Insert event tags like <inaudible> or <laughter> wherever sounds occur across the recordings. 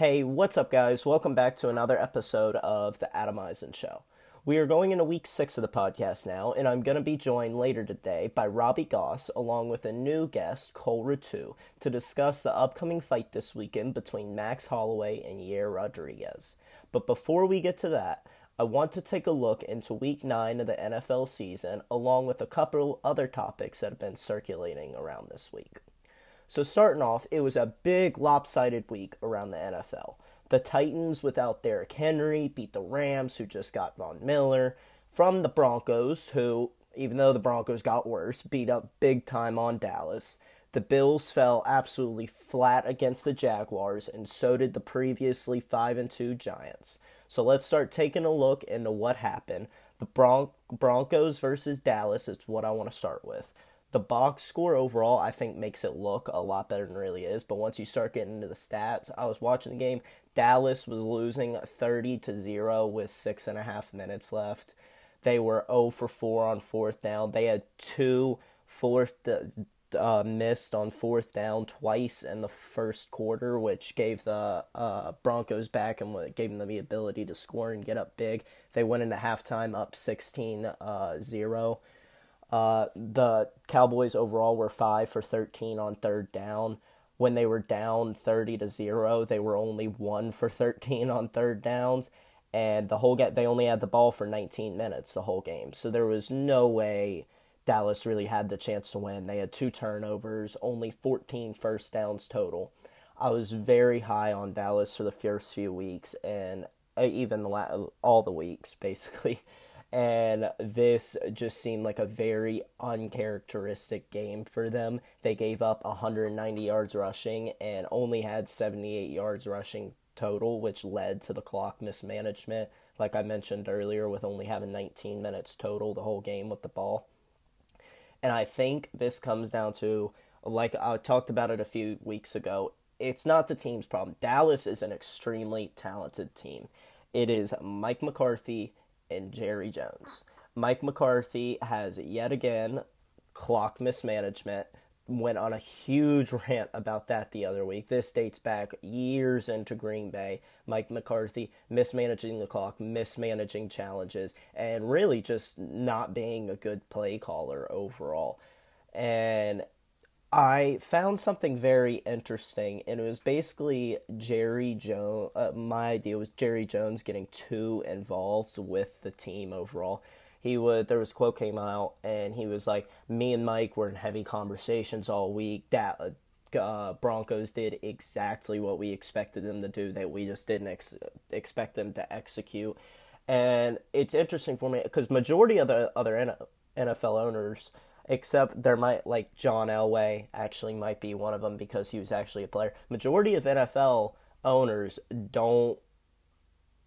Hey, what's up, guys? Welcome back to another episode of The Adam Eisen Show. We are going into week six of the podcast now, and I'm going to be joined later today by Robbie Goss along with a new guest, Cole Ratu, to discuss the upcoming fight this weekend between Max Holloway and Yair Rodriguez. But before we get to that, I want to take a look into week nine of the NFL season, along with a couple other topics that have been circulating around this week. So, starting off, it was a big lopsided week around the NFL. The Titans, without Derrick Henry, beat the Rams, who just got Von Miller, from the Broncos, who, even though the Broncos got worse, beat up big time on Dallas. The Bills fell absolutely flat against the Jaguars, and so did the previously 5 and 2 Giants. So let's start taking a look into what happened. The Bron- Broncos versus Dallas is what I want to start with. The box score overall, I think, makes it look a lot better than it really is. But once you start getting into the stats, I was watching the game. Dallas was losing 30 to 0 with six and a half minutes left. They were 0 for 4 on fourth down. They had two fourth uh, missed on fourth down twice in the first quarter, which gave the uh, Broncos back and gave them the ability to score and get up big. They went into halftime up 16 uh, 0. Uh, the Cowboys overall were 5 for 13 on third down. When they were down 30 to 0, they were only 1 for 13 on third downs. And the whole game, they only had the ball for 19 minutes the whole game. So there was no way Dallas really had the chance to win. They had two turnovers, only 14 first downs total. I was very high on Dallas for the first few weeks and uh, even all the weeks, <laughs> basically and this just seemed like a very uncharacteristic game for them. They gave up 190 yards rushing and only had 78 yards rushing total, which led to the clock mismanagement, like I mentioned earlier, with only having 19 minutes total the whole game with the ball. And I think this comes down to, like I talked about it a few weeks ago, it's not the team's problem. Dallas is an extremely talented team. It is Mike McCarthy and Jerry Jones. Mike McCarthy has yet again clock mismanagement. Went on a huge <laughs> rant about that the other week. This dates back years into Green Bay. Mike McCarthy mismanaging the clock, mismanaging challenges, and really just not being a good play caller overall. And I found something very interesting, and it was basically Jerry Jones. Uh, my idea was Jerry Jones getting too involved with the team overall. He would there was quote came out, and he was like, "Me and Mike were in heavy conversations all week. That uh, Broncos did exactly what we expected them to do. That we just didn't ex- expect them to execute." And it's interesting for me because majority of the other NFL owners except there might like John Elway actually might be one of them because he was actually a player. Majority of NFL owners don't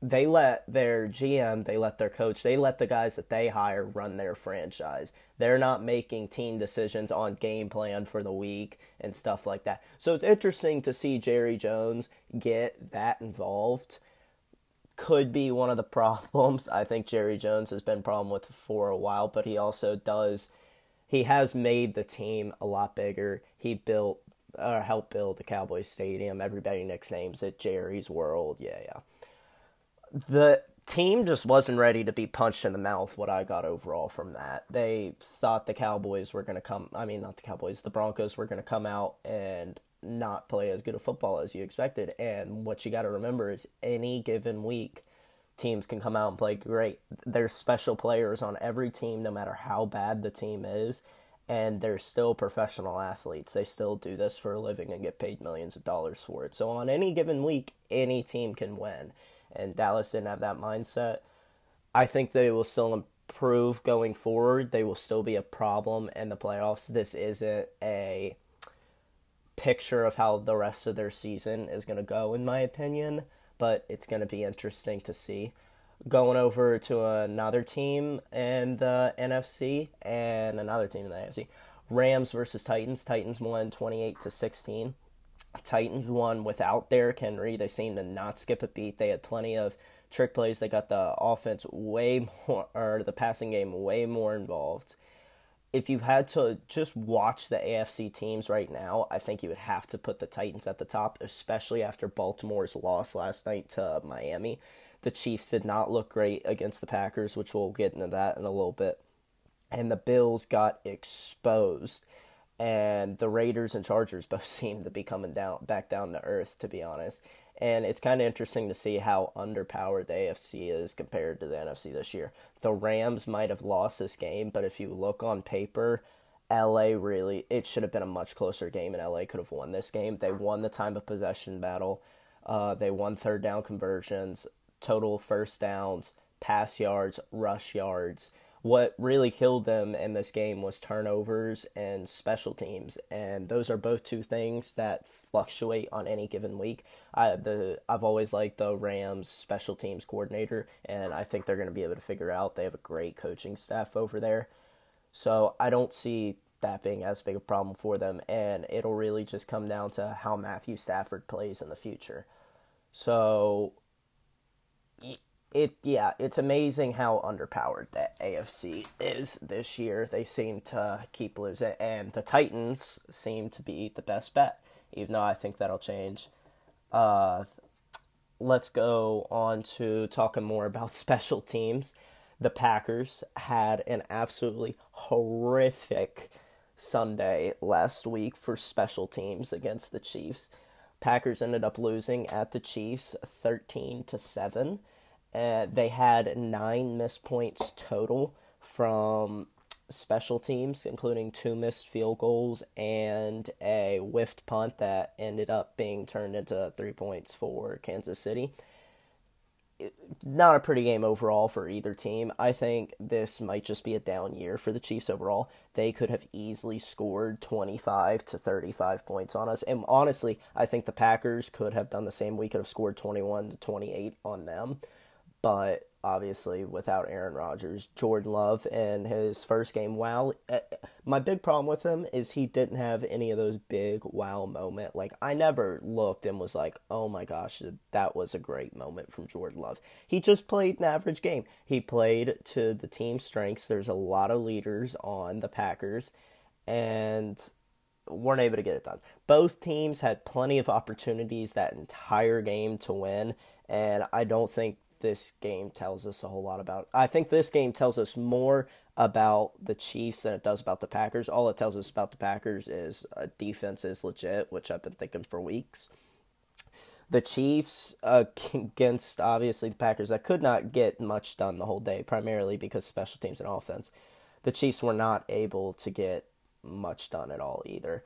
they let their GM, they let their coach, they let the guys that they hire run their franchise. They're not making team decisions on game plan for the week and stuff like that. So it's interesting to see Jerry Jones get that involved. Could be one of the <laughs> problems. I think Jerry Jones has been problem with for a while, but he also does he has made the team a lot bigger. He built or helped build the Cowboys Stadium. Everybody nicknames it Jerry's World. Yeah, yeah. The team just wasn't ready to be punched in the mouth. What I got overall from that, they thought the Cowboys were going to come. I mean, not the Cowboys. The Broncos were going to come out and not play as good a football as you expected. And what you got to remember is any given week teams can come out and play great. There's special players on every team, no matter how bad the team is, and they're still professional athletes. They still do this for a living and get paid millions of dollars for it. So on any given week, any team can win. And Dallas didn't have that mindset. I think they will still improve going forward. They will still be a problem in the playoffs. This isn't a picture of how the rest of their season is going to go, in my opinion but it's going to be interesting to see. Going over to another team in the NFC and another team in the AFC. Rams versus Titans. Titans won 28 to 16. Titans won without Derrick Henry. They seemed to not skip a beat. They had plenty of trick plays. They got the offense way more, or the passing game way more involved. If you had to just watch the AFC teams right now, I think you would have to put the Titans at the top, especially after Baltimore's loss last night to Miami. The Chiefs did not look great against the Packers, which we'll get into that in a little bit. And the Bills got exposed. And the Raiders and Chargers <laughs> both seem to be coming down back down to earth, to be honest. And it's kind of interesting to see how underpowered the AFC is compared to the NFC this year. The Rams might have lost this game, but if you look on paper, LA really, it should have been a much closer game, and LA could have won this game. They won the time of possession battle. Uh, they won third down conversions, total first downs, pass yards, rush yards what really killed them in this game was turnovers and special teams, and those are both two things that fluctuate on any given week. I the I've always liked the Rams special teams coordinator, and I think they're going to be able to figure out. They have a great coaching staff over there, so I don't see that being as big a problem for them, and it'll really just come down to how Matthew Stafford plays in the future. So it yeah, it's amazing how underpowered that AFC is this year. They seem to keep losing, and the Titans seem to be the best bet. Even though I think that'll change. Uh, let's go on to talking more about <laughs> special teams. The Packers had an absolutely horrific Sunday last week for special teams against the Chiefs. Packers ended up losing at the Chiefs 13 to 7 uh, they had nine missed points total from special teams, including two missed field goals and a whiffed punt that ended up being turned into three points for Kansas City. Not a pretty game overall for either team. I think this might just be a down year for the Chiefs overall. They could have easily scored 25 to 35 points on us. And honestly, I think the Packers could have done the same. We could have scored 21 to 28 on them but obviously without Aaron Rodgers, Jordan Love in his first game, wow. Eh, my big problem with him is he didn't have any of those big wow moment. Like I never looked and was like, "Oh my gosh, that was a great moment from Jordan Love." He just played an average game. He played to the team's strengths. There's a lot of leaders on the Packers and weren't able to get it done. Both teams had plenty of opportunities that entire game to win, and I don't think this game tells us a whole lot about. I think this game tells us more about the Chiefs than it does about the Packers. All it tells us about the Packers is a defense is legit, which I've been thinking for weeks. The Chiefs uh, <laughs> against obviously the Packers that could not get much done the whole day, primarily because special teams and offense. The Chiefs were not able to get much done at all either.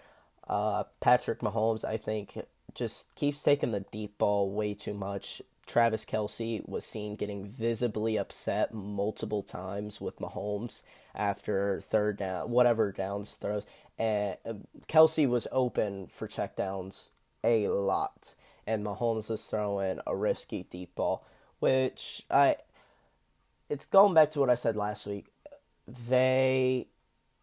Uh, Patrick Mahomes, I think, just keeps taking the deep ball way too much. Travis Kelce was seen getting visibly upset multiple times with Mahomes after third down, whatever downs throws. And uh, Kelce was open for checkdowns a lot, and Mahomes was throwing a risky deep ball, which I. It's going back to what I said last week. They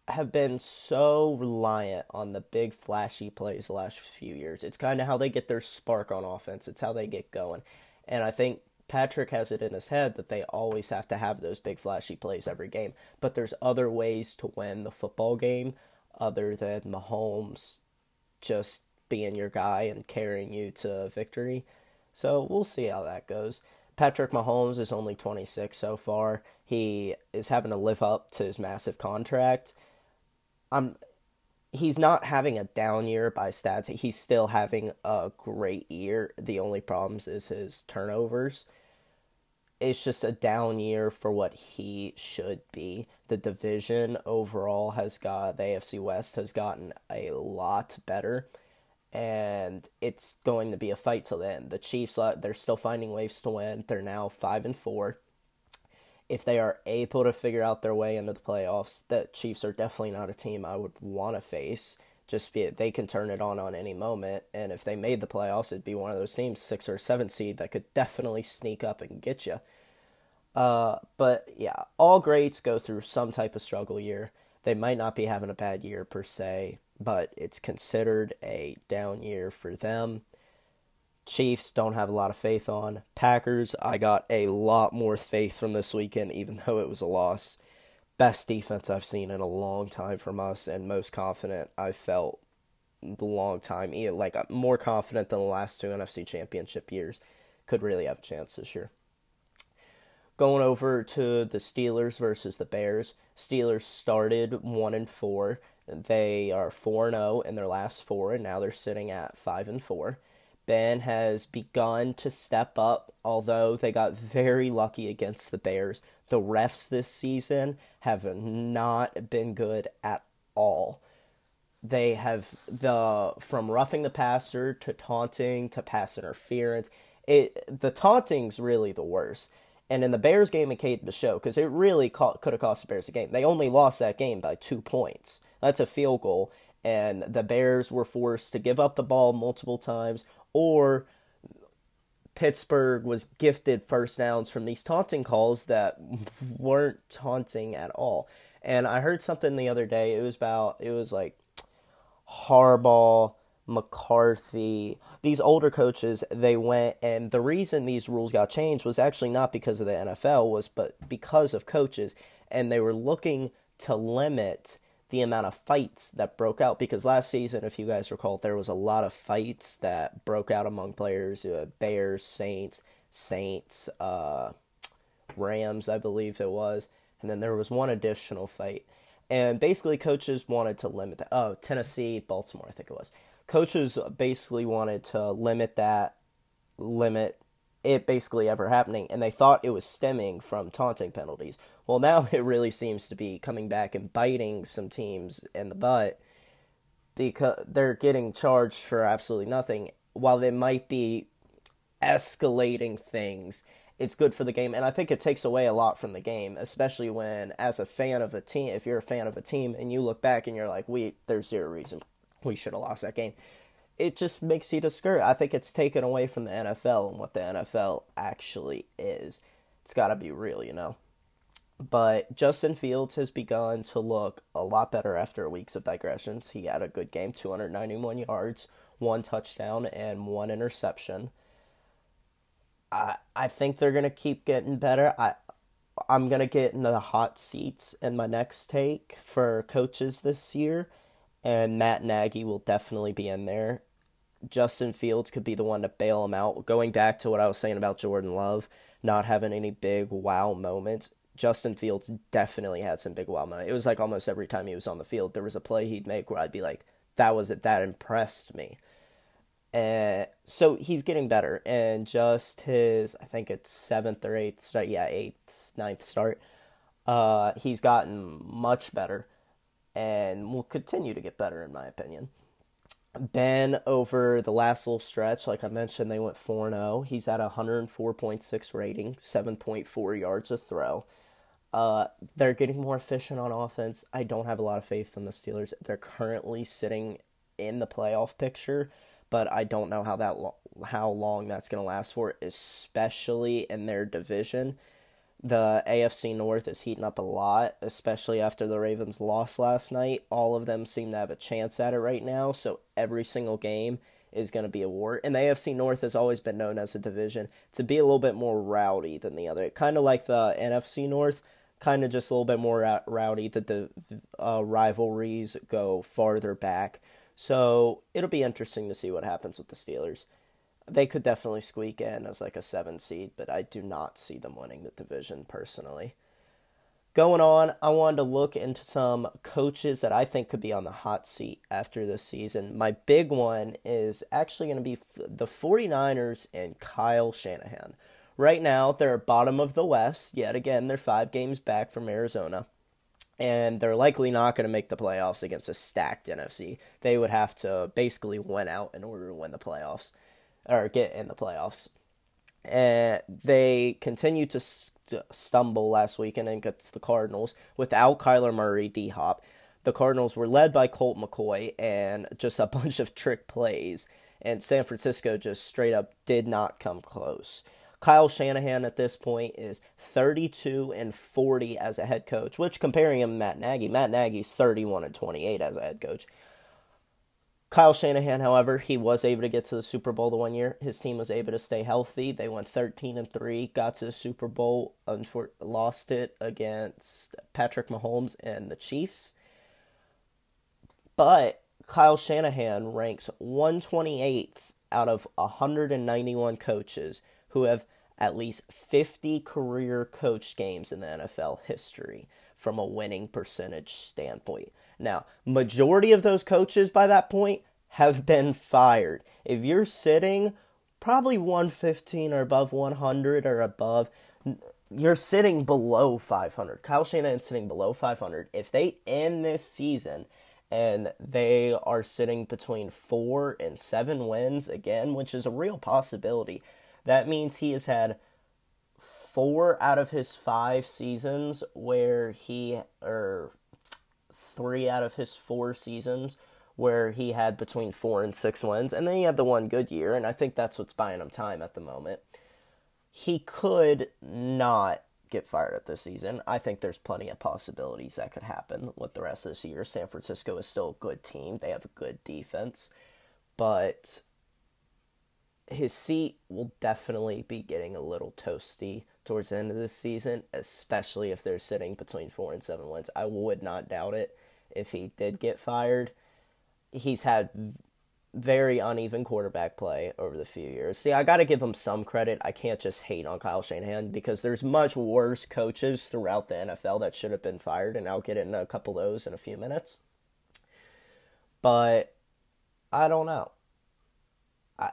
have been so reliant on the big flashy plays the last few years. It's kind of how they get their spark on offense. It's how they get going. And I think Patrick has it in his head that they always have to have those big flashy plays every game. But there's other ways to win the football game other than Mahomes just being your guy and carrying you to victory. So we'll see how that goes. Patrick Mahomes is only 26 so far. He is having to live up to his massive contract. I'm he's not having a down year by stats. He's still having a great year. The only problems is his turnovers. It's just a down year for what he should be. The division overall has got the AFC West has gotten a lot better and it's going to be a fight till the end. The Chiefs uh, they're still finding ways to win. They're now 5 and 4 if they are able to figure out their way into the playoffs, the Chiefs are definitely not a team I would want to face. Just be they can turn it on on any moment, and if they made the playoffs, it'd be one of those teams, six or seven seed, that could definitely sneak up and get you. Uh, but yeah, all greats go through some type of struggle year. They might not be having a bad year per se, but it's considered a down year for them. Chiefs don't have a lot of faith on. Packers, I got a lot more faith from this weekend, even though it was a loss. best defense I've seen in a long time from us, and most confident I've felt the long time. Like more confident than the last two NFC Championship years. Could really have a chance this year. Going over to the Steelers versus the Bears. Steelers started one and four. They are four and zero oh in their last four, and now they're sitting at five and four. Ben has begun to step up, although they got very lucky against the Bears. The refs this season have not been good at all. They have the from roughing the passer to taunting to pass interference. It the taunting's really the worst. And in the Bears game, it came to show because it really could have cost the Bears a game. They only lost that game by two points. That's a field goal, and the Bears were forced to give up the ball multiple times or Pittsburgh was gifted first downs from these taunting calls that weren't taunting at all. And I heard something the other day. It was about it was like Harbaugh, McCarthy, these older coaches. They went, and the reason these rules got changed was actually not because of the NFL, was but because of coaches, and they were looking to limit the amount of fights that broke out because last season, if you guys recall, there was a lot of fights that broke out among players. Uh, Bears, Saints, Saints, uh, Rams, I believe it was, and then there was one additional fight. And basically, coaches wanted to limit that. Oh, Tennessee, Baltimore, I think it was. Coaches basically wanted to limit that, limit it basically ever happening, and they thought it was stemming from taunting penalties. Well, now <laughs> it really seems to be coming back and biting some teams in the butt because they're getting charged for absolutely nothing. While they might be escalating things, it's good for the game, and I think it takes away a lot from the game, especially when, as a fan of a team, if you're a fan of a team and you look back and you're like, "We, there's zero reason we should have lost that game." It just makes you discouraged. I think it's taken away from the NFL and what the NFL actually is. It's got to be real, you know. But Justin Fields has begun to look a lot better after weeks of digressions. He had a good game 291 yards, one touchdown, and one interception. I, I think they're going to keep getting better. I, I'm going to get into the hot seats in my next take for coaches this year, and Matt Nagy will definitely be in there. Justin Fields could be the one to bail him out. Going back to what I was saying about Jordan Love not having any big wow moments, Justin Fields definitely had some big wow moments. It was like almost every time he was on the field, there was a play he'd make where I'd be like, "That was it. That impressed me." And so he's getting better, and just his, I think it's seventh or eighth start, yeah, eighth, ninth start. Uh, he's gotten much better, and will continue to get better, in my opinion. Ben over the last little stretch, like I mentioned, they went 4 0. He's at a 104.6 rating, 7.4 yards a throw. Uh, they're getting more efficient on offense. I don't have a lot of faith in the Steelers. They're currently sitting in the playoff picture, but I don't know how that lo- how long that's going to last for, especially in their division. The AFC North is heating up a lot, especially after the Ravens lost last night. All of them seem to have a chance at it right now, so every single game is going to be a war. And the AFC North has always been known as a division to be a little bit more rowdy than the other. Kind of like the NFC North kind of just a little bit more rowdy. that the uh, rivalries go farther back. So it'll be interesting to see what happens with the Steelers. They could definitely squeak in as like a seven seed, but I do not see them winning the division personally. Going on, I wanted to look into some coaches that I think could be on the hot seat after this season. My big one is actually going to be the 49ers and Kyle Shanahan. Right now, they're bottom of the West. Yet again, they're five games back from Arizona. And they're likely not going to make the playoffs against a stacked NFC. They would have to basically win out in order to win the playoffs or get in the playoffs. And they continue to st- stumble last weekend against the Cardinals without Kyler Murray, D Hop. The Cardinals were led by Colt McCoy and just a <laughs> bunch of trick plays. And San Francisco just straight up did not come close. Kyle Shanahan at this point is 32 and 40 as a head coach, which comparing him to Matt Nagy, Matt Nagy's 31 and 28 as a head coach. Kyle Shanahan, however, he was able to get to the Super Bowl the one year. His team was able to stay healthy. They went 13 and 3, got to the Super Bowl, lost it against Patrick Mahomes and the Chiefs. But Kyle Shanahan ranks 128th out of 191 coaches who have at least 50 career coach games in the NFL history from a winning percentage standpoint. Now, majority of those coaches by that point have been fired. If you're sitting probably 115 or above 100 or above, you're sitting below 500. Kyle Shanahan sitting below 500. If they end this season and they are sitting between four and seven wins again, which is a real possibility, that means he has had four out of his five seasons where he, or three out of his four seasons where he had between four and six wins, and then he had the one good year, and I think that's what's buying him time at the moment. He could not get fired at this season. I think there's plenty of possibilities that could happen with the rest of this year. San Francisco is still a good team. They have a good defense, but his seat will definitely be getting a little toasty towards the end of this season, especially if they're sitting between four and seven wins. I would not doubt it if he did get fired. He's had very uneven quarterback play over the few years. See, I got to give him some credit. I can't just hate on Kyle Shanahan because there's much worse coaches throughout the NFL that should have been fired, and I'll get into a couple of those in a few minutes. But I don't know. I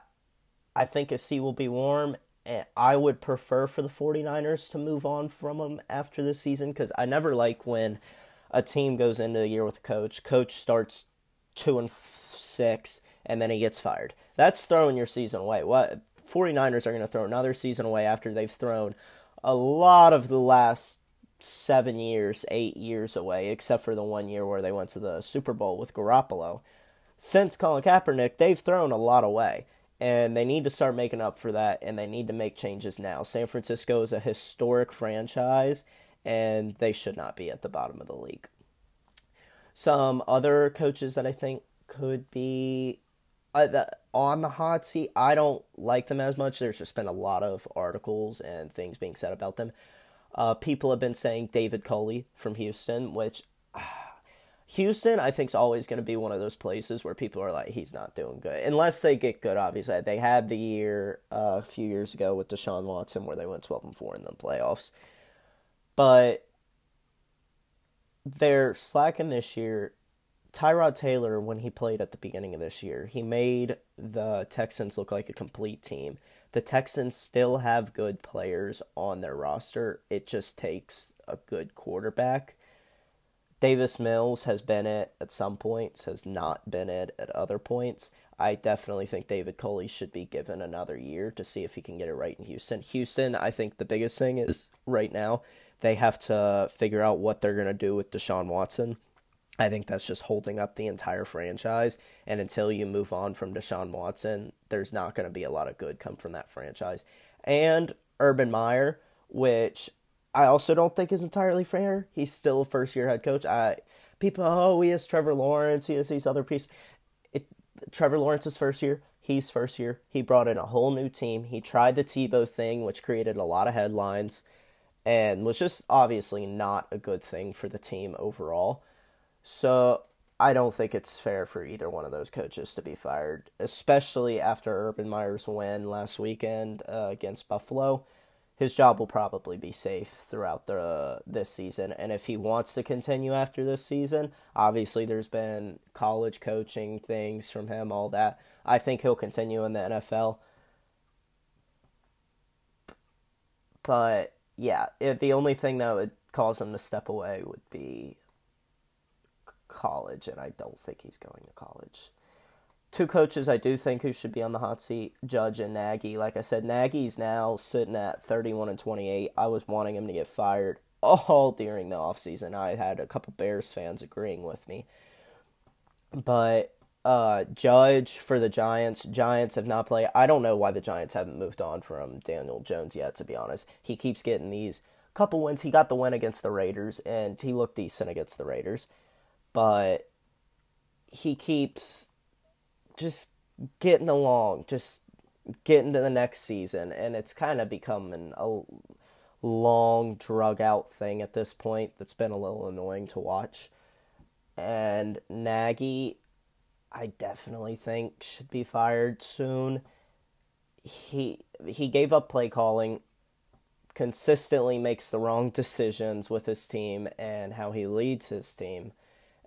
I think seat will be warm, and I would prefer for the 49ers to move on from him after this season because I never like when a team goes into the year with a coach, coach starts two and six, and then he gets fired. That's throwing your season away. What 49ers are going to throw another season away after they've thrown a lot of the last seven years, eight years away, except for the one year where they went to the Super Bowl with Garoppolo. Since Colin Kaepernick, they've thrown a lot away, and they need to start making up for that, and they need to make changes now. San Francisco is a historic franchise, and they should not be at the bottom of the league. Some other coaches that I think could be uh, on the hot seat, I don't like them as much. There's just been a lot of articles and things being said about them. Uh, people have been saying David Culley from Houston, which <sighs> Houston, I think, is always going to be one of those places where people are like, he's not doing good. Unless they get good, obviously. They had the year uh, a few years ago with Deshaun Watson where they went 12 and 4 in the playoffs. But they're slacking this year. Tyrod Taylor, when he played at the beginning of this year, he made the Texans look like a complete team. The Texans still have good players on their roster. It just takes a good quarterback. Davis Mills has been it at some points, has not been it at other points. I definitely think David Culley should be given another year to see if he can get it right in Houston. Houston, I think the biggest thing is right now they have to figure out what they're going to do with Deshaun Watson. I think that's just holding up the entire franchise. And until you move on from Deshaun Watson, there's not going to be a lot of good come from that franchise. And Urban Meyer, which I also don't think is entirely fair. He's still a first year head coach. I people, oh, he has Trevor Lawrence, he has these other pieces. It, Trevor Lawrence's first year. He's first year. He brought in a whole new team. He tried the Tebow thing, which created a lot of headlines and was just obviously not a good thing for the team overall. So I don't think it's fair for either one of those coaches to be fired, especially after Urban Meyer's win last weekend uh, against Buffalo. His job will probably be safe throughout the uh, this season, and if he wants to continue after this season, obviously there's been college coaching things from him, all that. I think he'll continue in the NFL. But yeah, it, the only thing that would cause him to step away would be college, and I don't think he's going to college. Two coaches I do think who should be on the hot seat, Judge and Nagy. Like I said, Nagy's now sitting at 31 and 28. I was wanting him to get fired all during the offseason. I had a couple Bears fans agreeing with me. But uh, Judge for the Giants. Giants have not played. I don't know why the Giants haven't moved on from Daniel Jones yet. To be honest, he keeps getting these couple wins. He got the win against the Raiders, and he looked decent against the Raiders, but he keeps just getting along, just getting to the next season, and it's kind of becoming a long, drug out thing at this point that's been a little annoying to watch. And Nagy, I definitely think should be fired soon. He he gave up play calling, consistently makes the wrong decisions with his team and how he leads his team.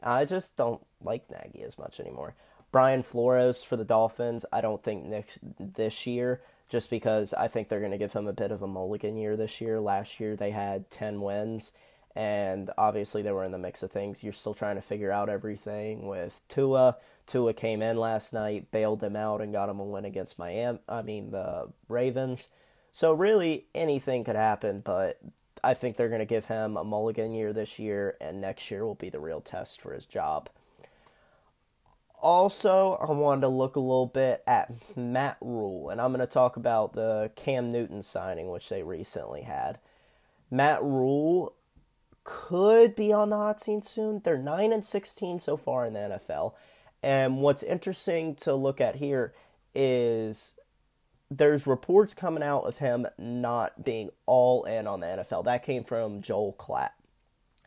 I just don't like Nagy as much anymore. Brian Flores for the Dolphins, I don't think next, this year, just because I think they're going to give him a bit of a mulligan year this year. Last year they had 10 wins, and obviously they were in the mix of things. You're still trying to figure out everything with Tua. Tua came in last night, bailed them out, and got them a win against Miami. I mean the Ravens. So really anything could happen, but I think they're going to give him a mulligan year this year, and next year will be the real test for his job. Also, I wanted to look a little bit at Matt Rhule, and I'm going to talk about the Cam Newton signing, which they recently had. Matt Rhule could be on the hot seat soon. They're 9 and 16 so far in the NFL. And what's interesting to look at here is there's reports coming out of him not being all in on the NFL. That came from Joel Klatt.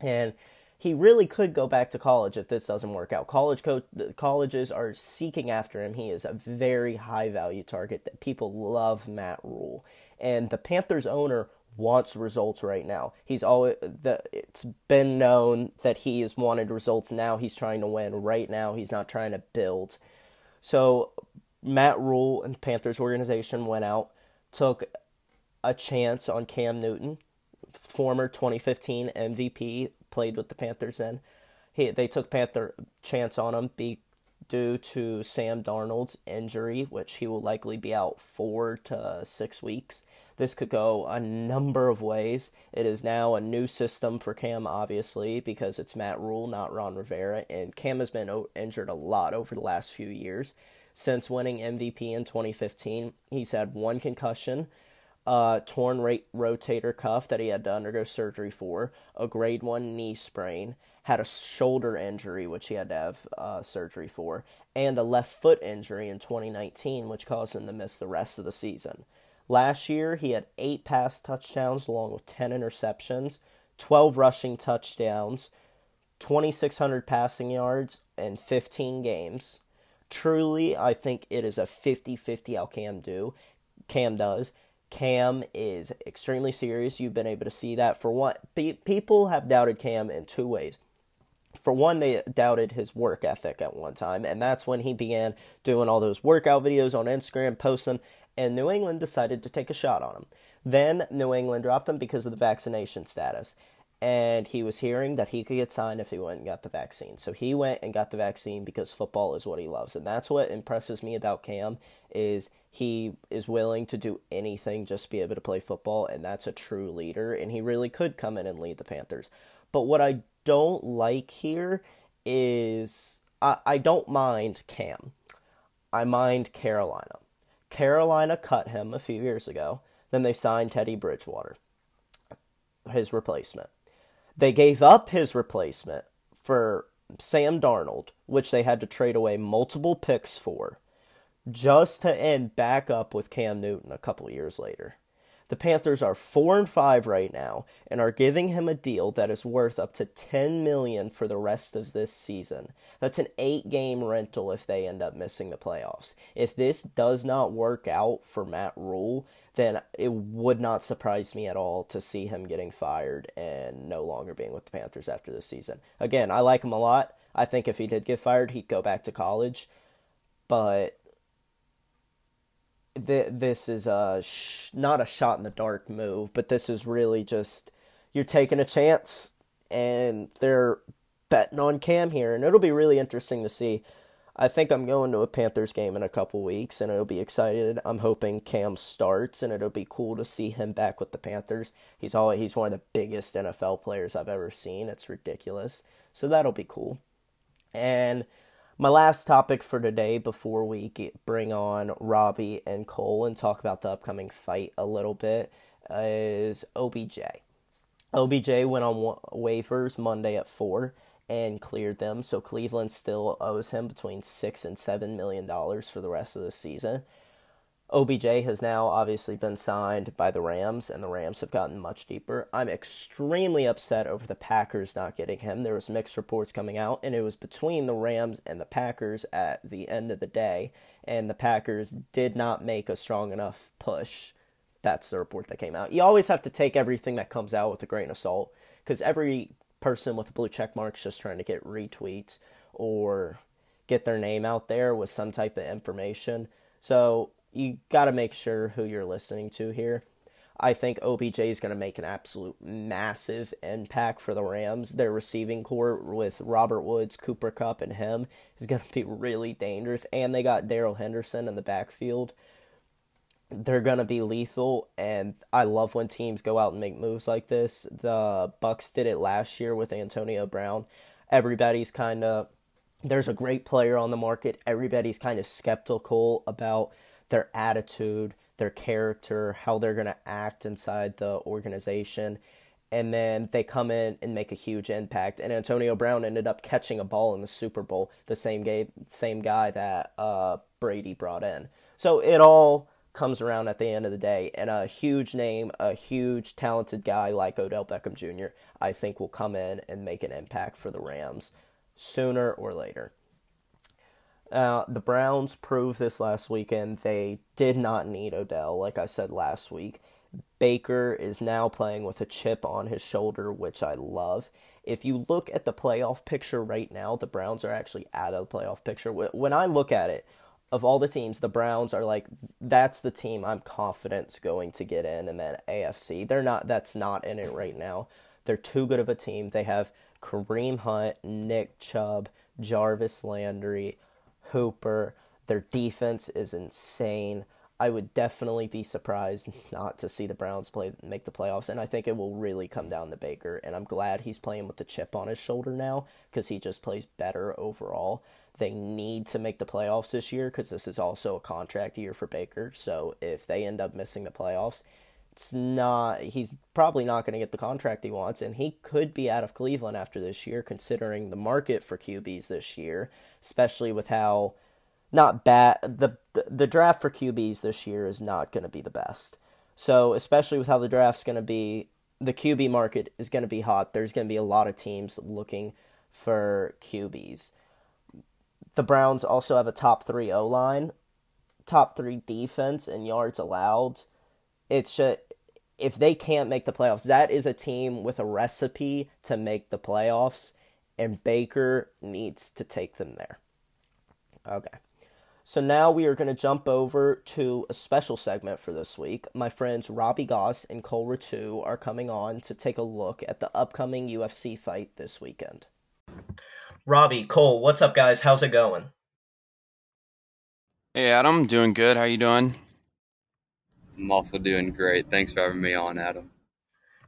And he really could go back to college if this doesn't work out. College co- colleges are seeking after him. He is a very high value target that people love Matt Rhule. And the Panthers owner wants results right now. He's always the it's been known that he has wanted results now. He's trying to win right now. He's not trying to build. So Matt Rhule and Panthers organization went out, took a chance on Cam Newton, former 2015 MVP, played with the Panthers then. He, they took Panther chance on him be, due to Sam Darnold's injury, which he will likely be out four to six weeks. This could go a number of ways. It is now a new system for Cam, obviously, because it's Matt Rhule, not Ron Rivera, and Cam has been injured a lot over the last few years since winning MVP in 2015. He's had one concussion, uh, torn ra- rotator cuff that he had to undergo surgery for, a grade one knee sprain, had a shoulder injury which he had to have uh, surgery for, and a left foot injury in 2019 which caused him to miss the rest of the season. Last year, he had eight pass touchdowns along with 10 interceptions, 12 rushing touchdowns, 2,600 passing yards, and 15 games. Truly, I think it is a 50 50 how Cam do. Cam does. Cam is extremely serious. You've been able to see that. For one, people have doubted Cam in two ways. For one, they doubted his work ethic at one time, and that's when he began doing all those workout videos on Instagram, posting, and New England decided to take a shot on him. Then New England dropped him because of the vaccination status and he was hearing that he could get signed if he went and got the vaccine. So he went and got the vaccine because football is what he loves, and that's what impresses me about Cam is he is willing to do anything just to be able to play football, and that's a true leader, and he really could come in and lead the Panthers. But what I don't like here is I, I don't mind Cam. I mind Carolina. Carolina cut him a few years ago. Then they signed Teddy Bridgewater, his replacement. They gave up his replacement for Sam Darnold, which they had to trade away multiple picks for, just to end back up with Cam Newton a couple years later. The Panthers are 4 and 5 right now and are giving him a deal that is worth up to 10 million for the rest of this season. That's an 8-game rental if they end up missing the playoffs. If this does not work out for Matt Rhule, then it would not surprise me at all to see him getting fired and no longer being with the Panthers after this season. Again, I like him a lot. I think if he did get fired, he'd go back to college. But th- this is a sh- not a shot in the dark move, but this is really just you're taking a chance and they're betting on Cam here and it'll be really interesting to see I think I'm going to a Panthers game in a couple weeks and it'll be excited. I'm hoping Cam starts and it'll be cool to see him back with the Panthers. He's all he's one of the biggest NFL players I've ever seen. It's ridiculous. So that'll be cool. And my last topic for today before we get, bring on Robbie and Cole and talk about the upcoming fight a little bit is OBJ. OBJ went on waivers Monday at 4 and cleared them. So Cleveland still owes him between six and seven million dollars for the rest of the season. OBJ has now obviously been signed by the Rams, and the Rams have gotten much deeper. I'm extremely upset over the Packers not getting him. There was mixed reports coming out, and it was between the Rams and the Packers at the end of the day, and the Packers did not make a strong enough push. That's the report that came out. You always have to take everything that comes out with a grain of salt, because every person with a blue check mark is just trying to get retweets or get their name out there with some type of information. So you got to make sure who you're listening to here. I think OBJ is going to make an absolute massive impact for the Rams. Their receiving corps with Robert Woods, Cooper Kupp, and him is going to be really dangerous. And they got Darrell Henderson in the backfield. They're going to be lethal, and I love when teams go out and make moves like this. The Bucs did it last year with Antonio Brown. Everybody's kind of there's a great player on the market. Everybody's kind of skeptical about their attitude, their character, how they're going to act inside the organization. And then they come in and make a huge impact. And Antonio Brown ended up catching a ball in the Super Bowl, the same guy, same guy that uh, Brady brought in. So it all comes around at the end of the day. And a huge name, a huge talented guy like Odell Beckham Jr., I think will come in and make an impact for the Rams sooner or later. Uh, the Browns proved this last weekend. They did not need Odell, like I said last week. Baker is now playing with a chip on his shoulder, which I love. If you look at the playoff picture right now, the Browns are actually out of the playoff picture. When I look at it, of all the teams, the Browns are like that's the team I'm confident is going to get in, and then AFC. They're not. That's not in it right now. They're too good of a team. They have Kareem Hunt, Nick Chubb, Jarvis Landry, Hooper. Their defense is insane. I would definitely be surprised <laughs> not to see the Browns play make the playoffs, and I think it will really come down to Baker. And I'm glad he's playing with the chip on his shoulder now because he just plays better overall. They need to make the playoffs this year because this is also a contract year for Baker. So if they end up missing the playoffs, it's not he's probably not going to get the contract he wants, and he could be out of Cleveland after this year, considering the market for QBs this year especially with how not bad the the draft for QBs this year is not going to be the best. So, especially with how the draft's going to be, the QB market is going to be hot. There's going to be a lot of teams looking for QBs. The Browns also have a top 3 O-line, top 3 defense and yards allowed. It's just if they can't make the playoffs, that is a team with a recipe to make the playoffs and Baker needs to take them there. Okay. So now we are going to jump over to a special segment for this week. My friends Robbie Goss and Cole Ratu are coming on to take a look at the upcoming UFC fight this weekend. Robbie, Cole, what's up, guys? How's it going? Hey, Adam, doing good. How you doing? I'm also doing great. Thanks for having me on, Adam.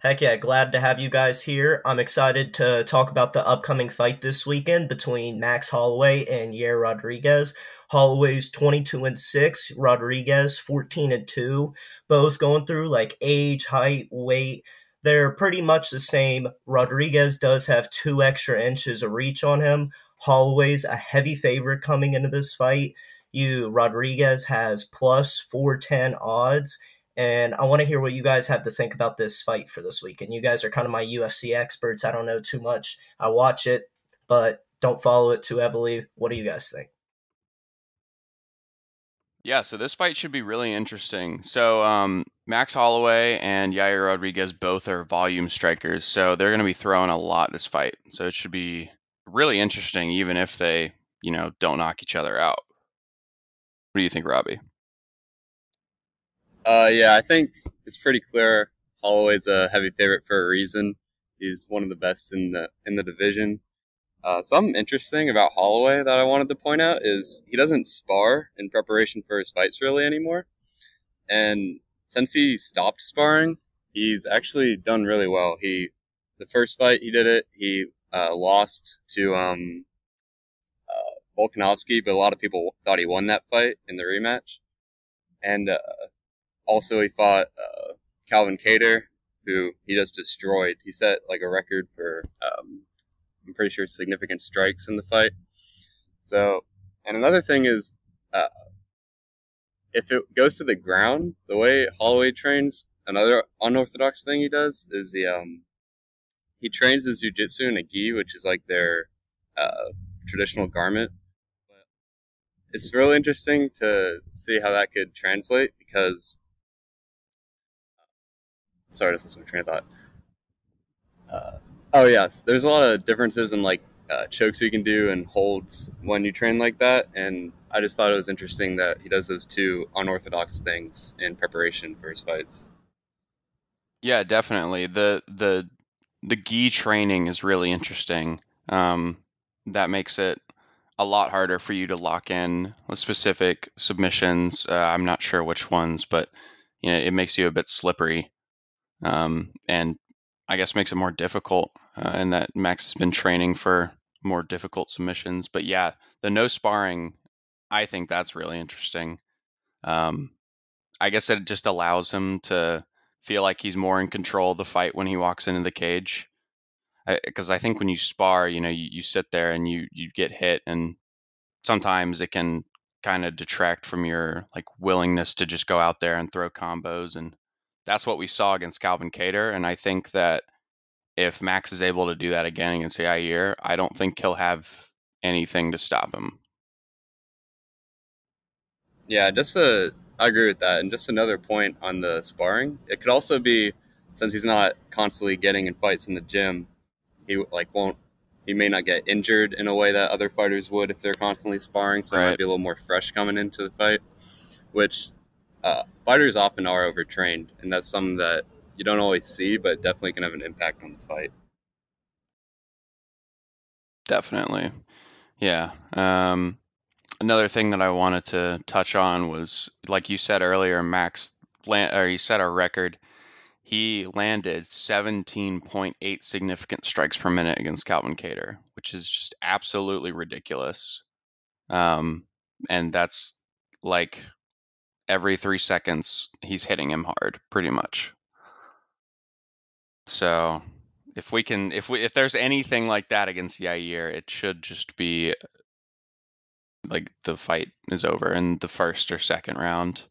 Heck yeah, glad to have you guys here. I'm excited to talk about the upcoming fight this weekend between Max Holloway and Yair Rodriguez. Holloway's 22 and 6, Rodriguez 14 and 2, both going through like age, height, weight. They're pretty much the same. Rodriguez does have two extra inches of reach on him. Holloway's a heavy favorite coming into this fight. You Rodriguez has plus 410 odds and I want to hear what you guys have to think about this fight for this week. And you guys are kind of my UFC experts. I don't know too much. I watch it, but don't follow it too heavily. What do you guys think? Yeah, so this fight should be really interesting. So um, Max Holloway and Yair Rodriguez both are volume strikers, so they're going to be throwing a lot this fight. So it should be really interesting, even if they, you know, don't knock each other out. What do you think, Robbie? Uh, yeah, I think it's pretty clear. Holloway's a heavy favorite for a reason. He's one of the best in the in the division. Uh, something interesting about Holloway that I wanted to point out is he doesn't spar in preparation for his fights really anymore. And since he stopped sparring, he's actually done really well. He, the first fight he did it, he uh, lost to um, uh, Volkanovski, but a lot of people thought he won that fight in the rematch. And uh, also, he fought uh, Calvin Kattar, who he just destroyed. He set like a record for, um, I'm pretty sure significant strikes in the fight. So, and another thing is, uh, if it goes to the ground, the way Holloway trains, another unorthodox thing he does is he um he trains his jujitsu in a gi, which is like their uh, traditional garment. But it's really interesting to see how that could translate because. Sorry, this was my train of thought. Uh, oh yes, there's a lot of differences in like uh, chokes you can do and holds when you train like that, and I just thought it was interesting that he does those two unorthodox things in preparation for his fights. Yeah, definitely. The the the gi training is really interesting. Um, that makes it a lot harder for you to lock in specific submissions. Uh, I'm not sure which ones, but you know, it makes you a bit slippery, um, and I guess makes it more difficult. Uh, and that Max has been training for more difficult submissions. But yeah, the no sparring, I think that's really interesting. Um, I guess it just allows him to feel like he's more in control of the fight when he walks into the cage. Because I, I, think when you spar, you know, you, you sit there and you you get hit, and sometimes it can kind of detract from your like willingness to just go out there and throw combos, and that's what we saw against Calvin Kattar. And I think that if Max is able to do that again against Yair, I don't think he'll have anything to stop him. Yeah, just a, I agree with that. And just another point on the sparring, it could also be since he's not constantly getting in fights in the gym, he like won't he may not get injured in a way that other fighters would if they're constantly sparring. So right. it might be a little more fresh coming into the fight, which uh, fighters often are overtrained, and that's something that you don't always see, but definitely can have an impact on the fight. Definitely. Yeah. Um, another thing that I wanted to touch on was, like you said earlier, Max, land, or he set a record. He landed 17.8 significant strikes per minute against Calvin Kattar, which is just absolutely ridiculous. Um, and that's like every three seconds he's hitting him hard, pretty much. So if we can, if we, if there's anything like that against Yair, it should just be like the fight is over in the first or second round.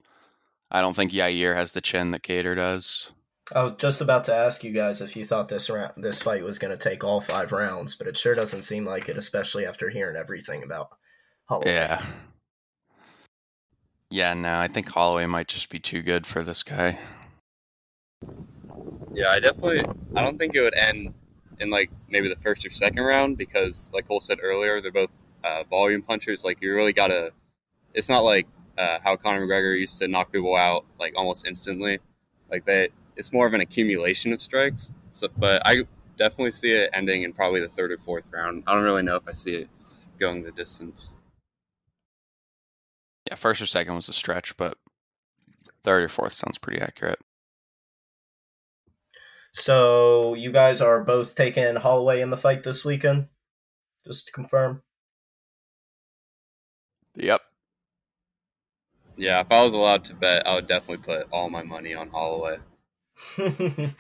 I don't think Yair has the chin that Kattar does. I was just about to ask you guys if you thought this round, this fight was going to take all five rounds, but it sure doesn't seem like it, especially after hearing everything about Holloway. Yeah. Yeah, no, I think Holloway might just be too good for this guy. Yeah, I definitely. I don't think it would end in like maybe the first or second round because, like Cole said earlier, they're both uh, volume punchers. Like you really gotta. It's not like uh, how Conor McGregor used to knock people out like almost instantly. Like that, it's more of an accumulation of strikes. So, but I definitely see it ending in probably the third or fourth round. I don't really know if I see it going the distance. Yeah, first or second was a stretch, but third or fourth sounds pretty accurate. So you guys are both taking Holloway in the fight this weekend? Just to confirm. Yep. Yeah, if I was allowed to bet, I would definitely put all my money on Holloway. <laughs>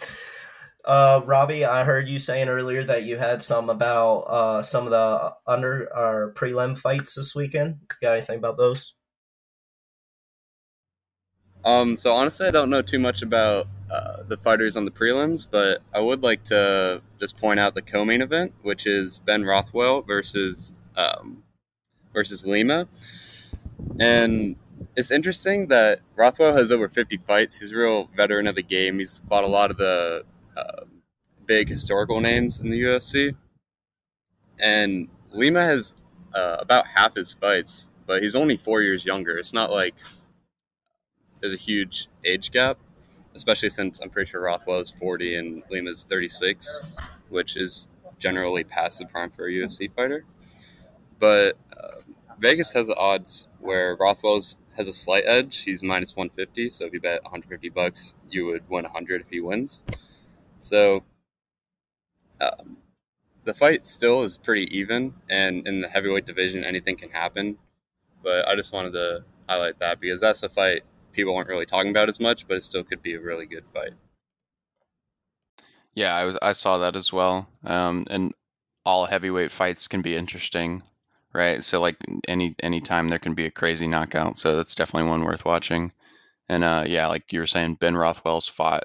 uh, Robbie, I heard you saying earlier that you had some about uh, some of the under or prelim fights this weekend. You got anything about those? Um, so honestly, I don't know too much about uh, the fighters on the prelims, but I would like to just point out the co-main event, which is Ben Rothwell versus um, versus Lima, and it's interesting that Rothwell has over 50 fights. He's a real veteran of the game. He's fought a lot of the uh, big historical names in the UFC, and Lima has uh, about half his fights, but he's only four years younger. It's not like there's a huge age gap, especially since I'm pretty sure Rothwell is 40 and Lima's 36, which is generally past the prime for a UFC fighter. But uh, Vegas has the odds where Rothwell's has a slight edge. He's minus 150, so if you bet 150 bucks, you would win 100 if he wins. So um, the fight still is pretty even, and in the heavyweight division, anything can happen. But I just wanted to highlight that because that's a fight people aren't really talking about as much, but it still could be a really good fight. Yeah, I was I saw that as well. Um, and all heavyweight fights can be interesting, right? So like any any time there can be a crazy knockout. So that's definitely one worth watching. And uh, yeah, like you were saying, Ben Rothwell's fought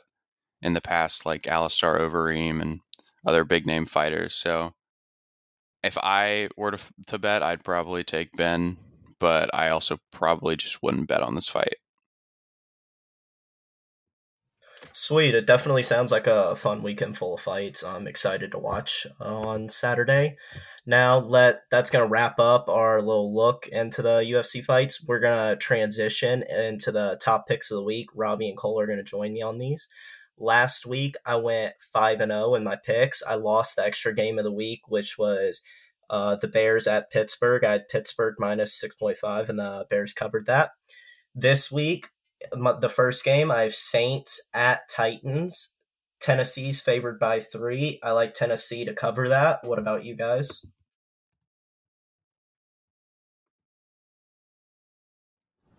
in the past, like Alistair Overeem and other big name fighters. So if I were to, to bet, I'd probably take Ben, but I also probably just wouldn't bet on this fight. Sweet. It definitely sounds like a fun weekend full of fights. I'm excited to watch on Saturday. Now, let that's going to wrap up our little look into the UFC fights. We're going to transition into the top picks of the week. Robbie and Cole are going to join me on these. Last week, I went 5 and 0 in my picks. I lost the extra game of the week, which was uh, the Bears at Pittsburgh. I had Pittsburgh minus 6.5, and the Bears covered that. This week, the first game, I have Saints at Titans. Tennessee's favored by three. I like Tennessee to cover that. What about you guys?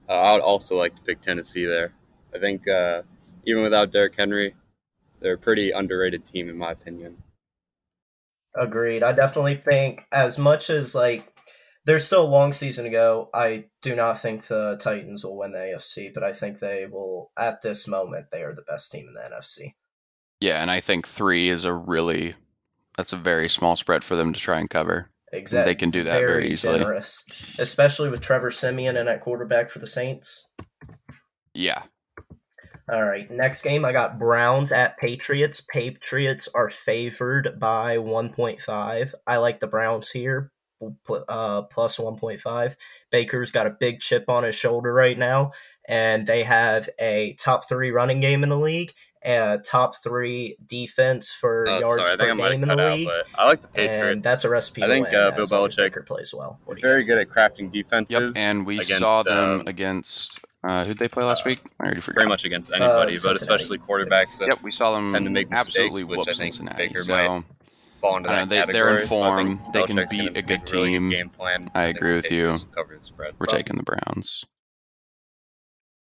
Uh, I would also like to pick Tennessee there. I think uh, even without Derrick Henry, they're a pretty underrated team in my opinion. Agreed. I definitely think as much as like there's still a long season to go. I do not think the Titans will win the AFC, but I think they will. At this moment, they are the best team in the NFC. Yeah, and I think three is a really that's a very small spread for them to try and cover. Exactly, they can do that very, very easily, generous. especially with Trevor Siemian and at quarterback for the Saints. Yeah. All right, next game I got Browns at Patriots. Patriots are favored by 1.5. I like the Browns here uh, plus 1.5. Baker's got a big chip on his shoulder right now, and they have a top three running game in the league and a top three defense for oh, yards sorry, per game in the league. I like the Patriots. And that's a recipe. I think uh, Bill Belichick plays well. He's very good at crafting defenses. Yep, and we against, saw them um, against. Uh, who'd they play last uh, week? I already forgot. Pretty much against anybody, uh, but especially quarterbacks that yep, we saw them tend to make mistakes, absolutely whoop Cincinnati. Baker so, might fall into that they, category. They're in form. So they can beat a good team. Game plan. I agree with you. Cover the spread. We're taking the Browns.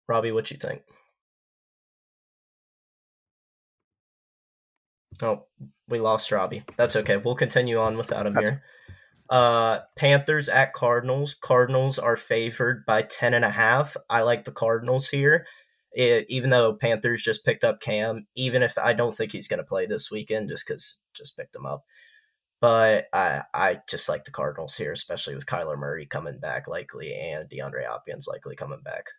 Robbie, what you think? Oh, we lost Robbie. That's okay. We'll continue on without him That's... here. Uh, Panthers at Cardinals. Cardinals are favored by ten and a half. I like the Cardinals here it, even though Panthers just picked up Cam, even if I don't think he's going to play this weekend, just because just picked him up. But I I just like the Cardinals here, especially with Kyler Murray coming back likely and DeAndre Hopkins likely coming back.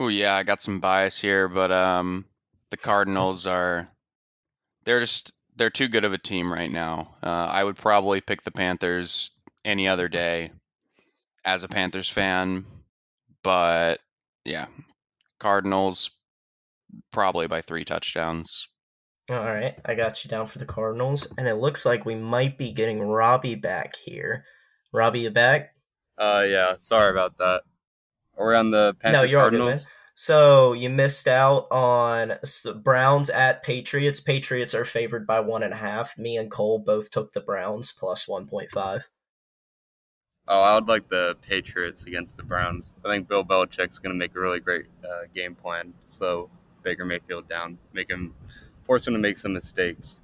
Oh yeah, I got some bias here, but um, the Cardinals are they're just they're too good of a team right now. Uh, I would probably pick the Panthers any other day as a Panthers fan, but yeah, Cardinals probably by three touchdowns. All right, I got you down for the Cardinals, and it looks like we might be getting Robbie back here. Robbie, you back? Uh, yeah. Sorry about that. We're on the Panthers no, you're Cardinals? Good. So you missed out on Browns at Patriots. Patriots are favored by one and a half. Me and Cole both took the Browns plus one point five. Oh, I would like the Patriots against the Browns. I think Bill Belichick's going to make a really great uh, game plan, slow Baker Mayfield down, make him force him to make some mistakes.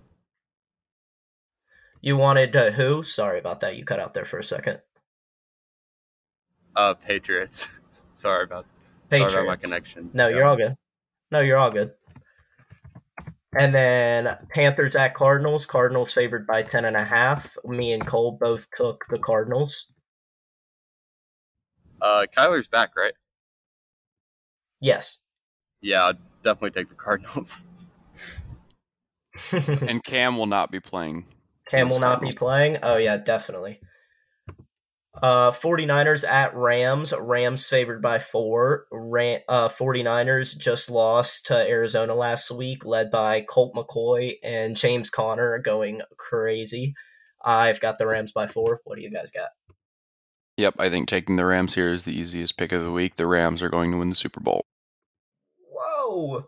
You wanted uh, who? Sorry about that. You cut out there for a second. Uh, Patriots. <laughs> sorry about. Patriots. Sorry about my connection. No, yeah. you're all good. No, you're all good. And then Panthers at Cardinals. Cardinals favored by ten and a half. Me and Cole both took the Cardinals. Uh, Kyler's back, right? Yes. Yeah, I'd definitely take the Cardinals. <laughs> <laughs> and Cam will not be playing. Cam will not be playing? Oh, yeah, definitely. Uh, 49ers at Rams. Rams favored by four. Ram, uh, 49ers just lost to Arizona last week, led by Colt McCoy and James Conner going crazy. I've got the Rams by four. What do you guys got? Yep, I think taking the Rams here is the easiest pick of the week. The Rams are going to win the Super Bowl. Whoa.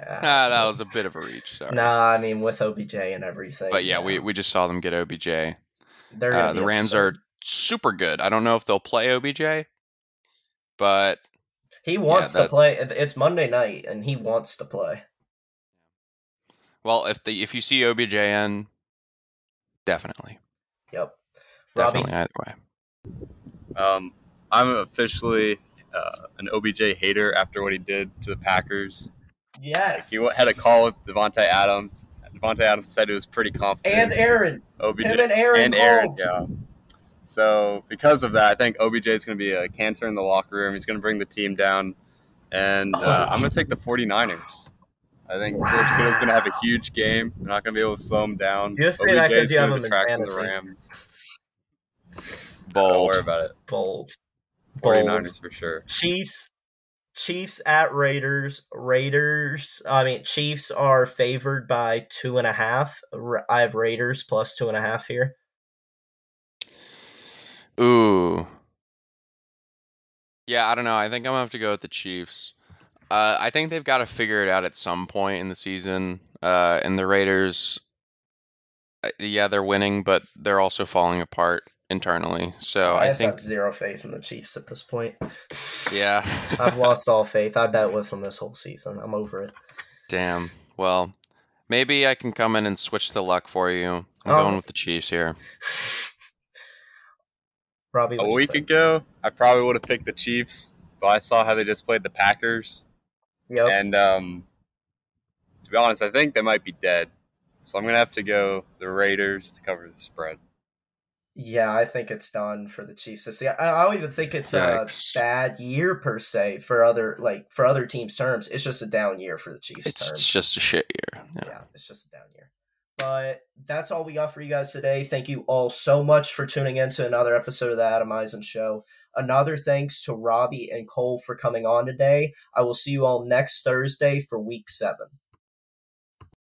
Ah, that was a bit of a reach. Sorry. Nah, I mean with OBJ and everything. But yeah, we, we just saw them get OBJ. They're uh, the Rams are super good. I don't know if they'll play OBJ, but he wants yeah, that... to play. It's Monday night, and he wants to play. Well, if the if you see OBJN, definitely, Yep. Robbie, definitely either way. Um, I'm officially uh, an OBJ hater after what he did to the Packers. yes. He had a call with Davante Adams. Davante Adams said he was pretty confident. And Aaron. OBJ Him and Aaron and Aaron, yeah. So because of that, I think OBJ is going to be a cancer in the locker room. He's going to bring the team down, and uh, I'm going to take the 49ers. I think George Kittle's going to have a huge game. They're not going to be able to slow him down. Just say that 'cause OBJ is going to from the fantasy. Rams. Don't worry about it. Bold. Bold. 49ers for sure. Chiefs Chiefs at Raiders. Raiders I mean Chiefs are favored by two and a half. I have Raiders plus two and a half here. Ooh. Yeah, I don't know. I think I'm gonna have to go with the Chiefs. Uh, I think they've got to figure it out at some point in the season. Uh, and the Raiders, uh, yeah, they're winning, but they're also falling apart internally. So I, I just have think, zero faith in the Chiefs at this point. yeah. <laughs> I've lost all <laughs> faith. I bet with them this whole season. I'm over it. Damn. Well, maybe I can come in and switch the luck for you. I'm Oh. going with the Chiefs here. <laughs> Robbie, A week think? ago, I probably would have picked the Chiefs, but I saw how they just played the Packers, Yep. and um, to be honest, I think they might be dead. So I'm gonna have to go the Raiders to cover the spread. Yeah, I think it's done for the Chiefs this year. I don't even think it's Yikes. a bad year per se for other like for other teams' terms. It's just a down year for the Chiefs' It's terms. just a shit year. Yeah. yeah, it's just a down year. But that's all we got for you guys today. Thank you all so much for tuning in to another episode of the Adam Eisen Show. Another thanks to Robbie and Cole for coming on today. I will see you all next Thursday for week seven.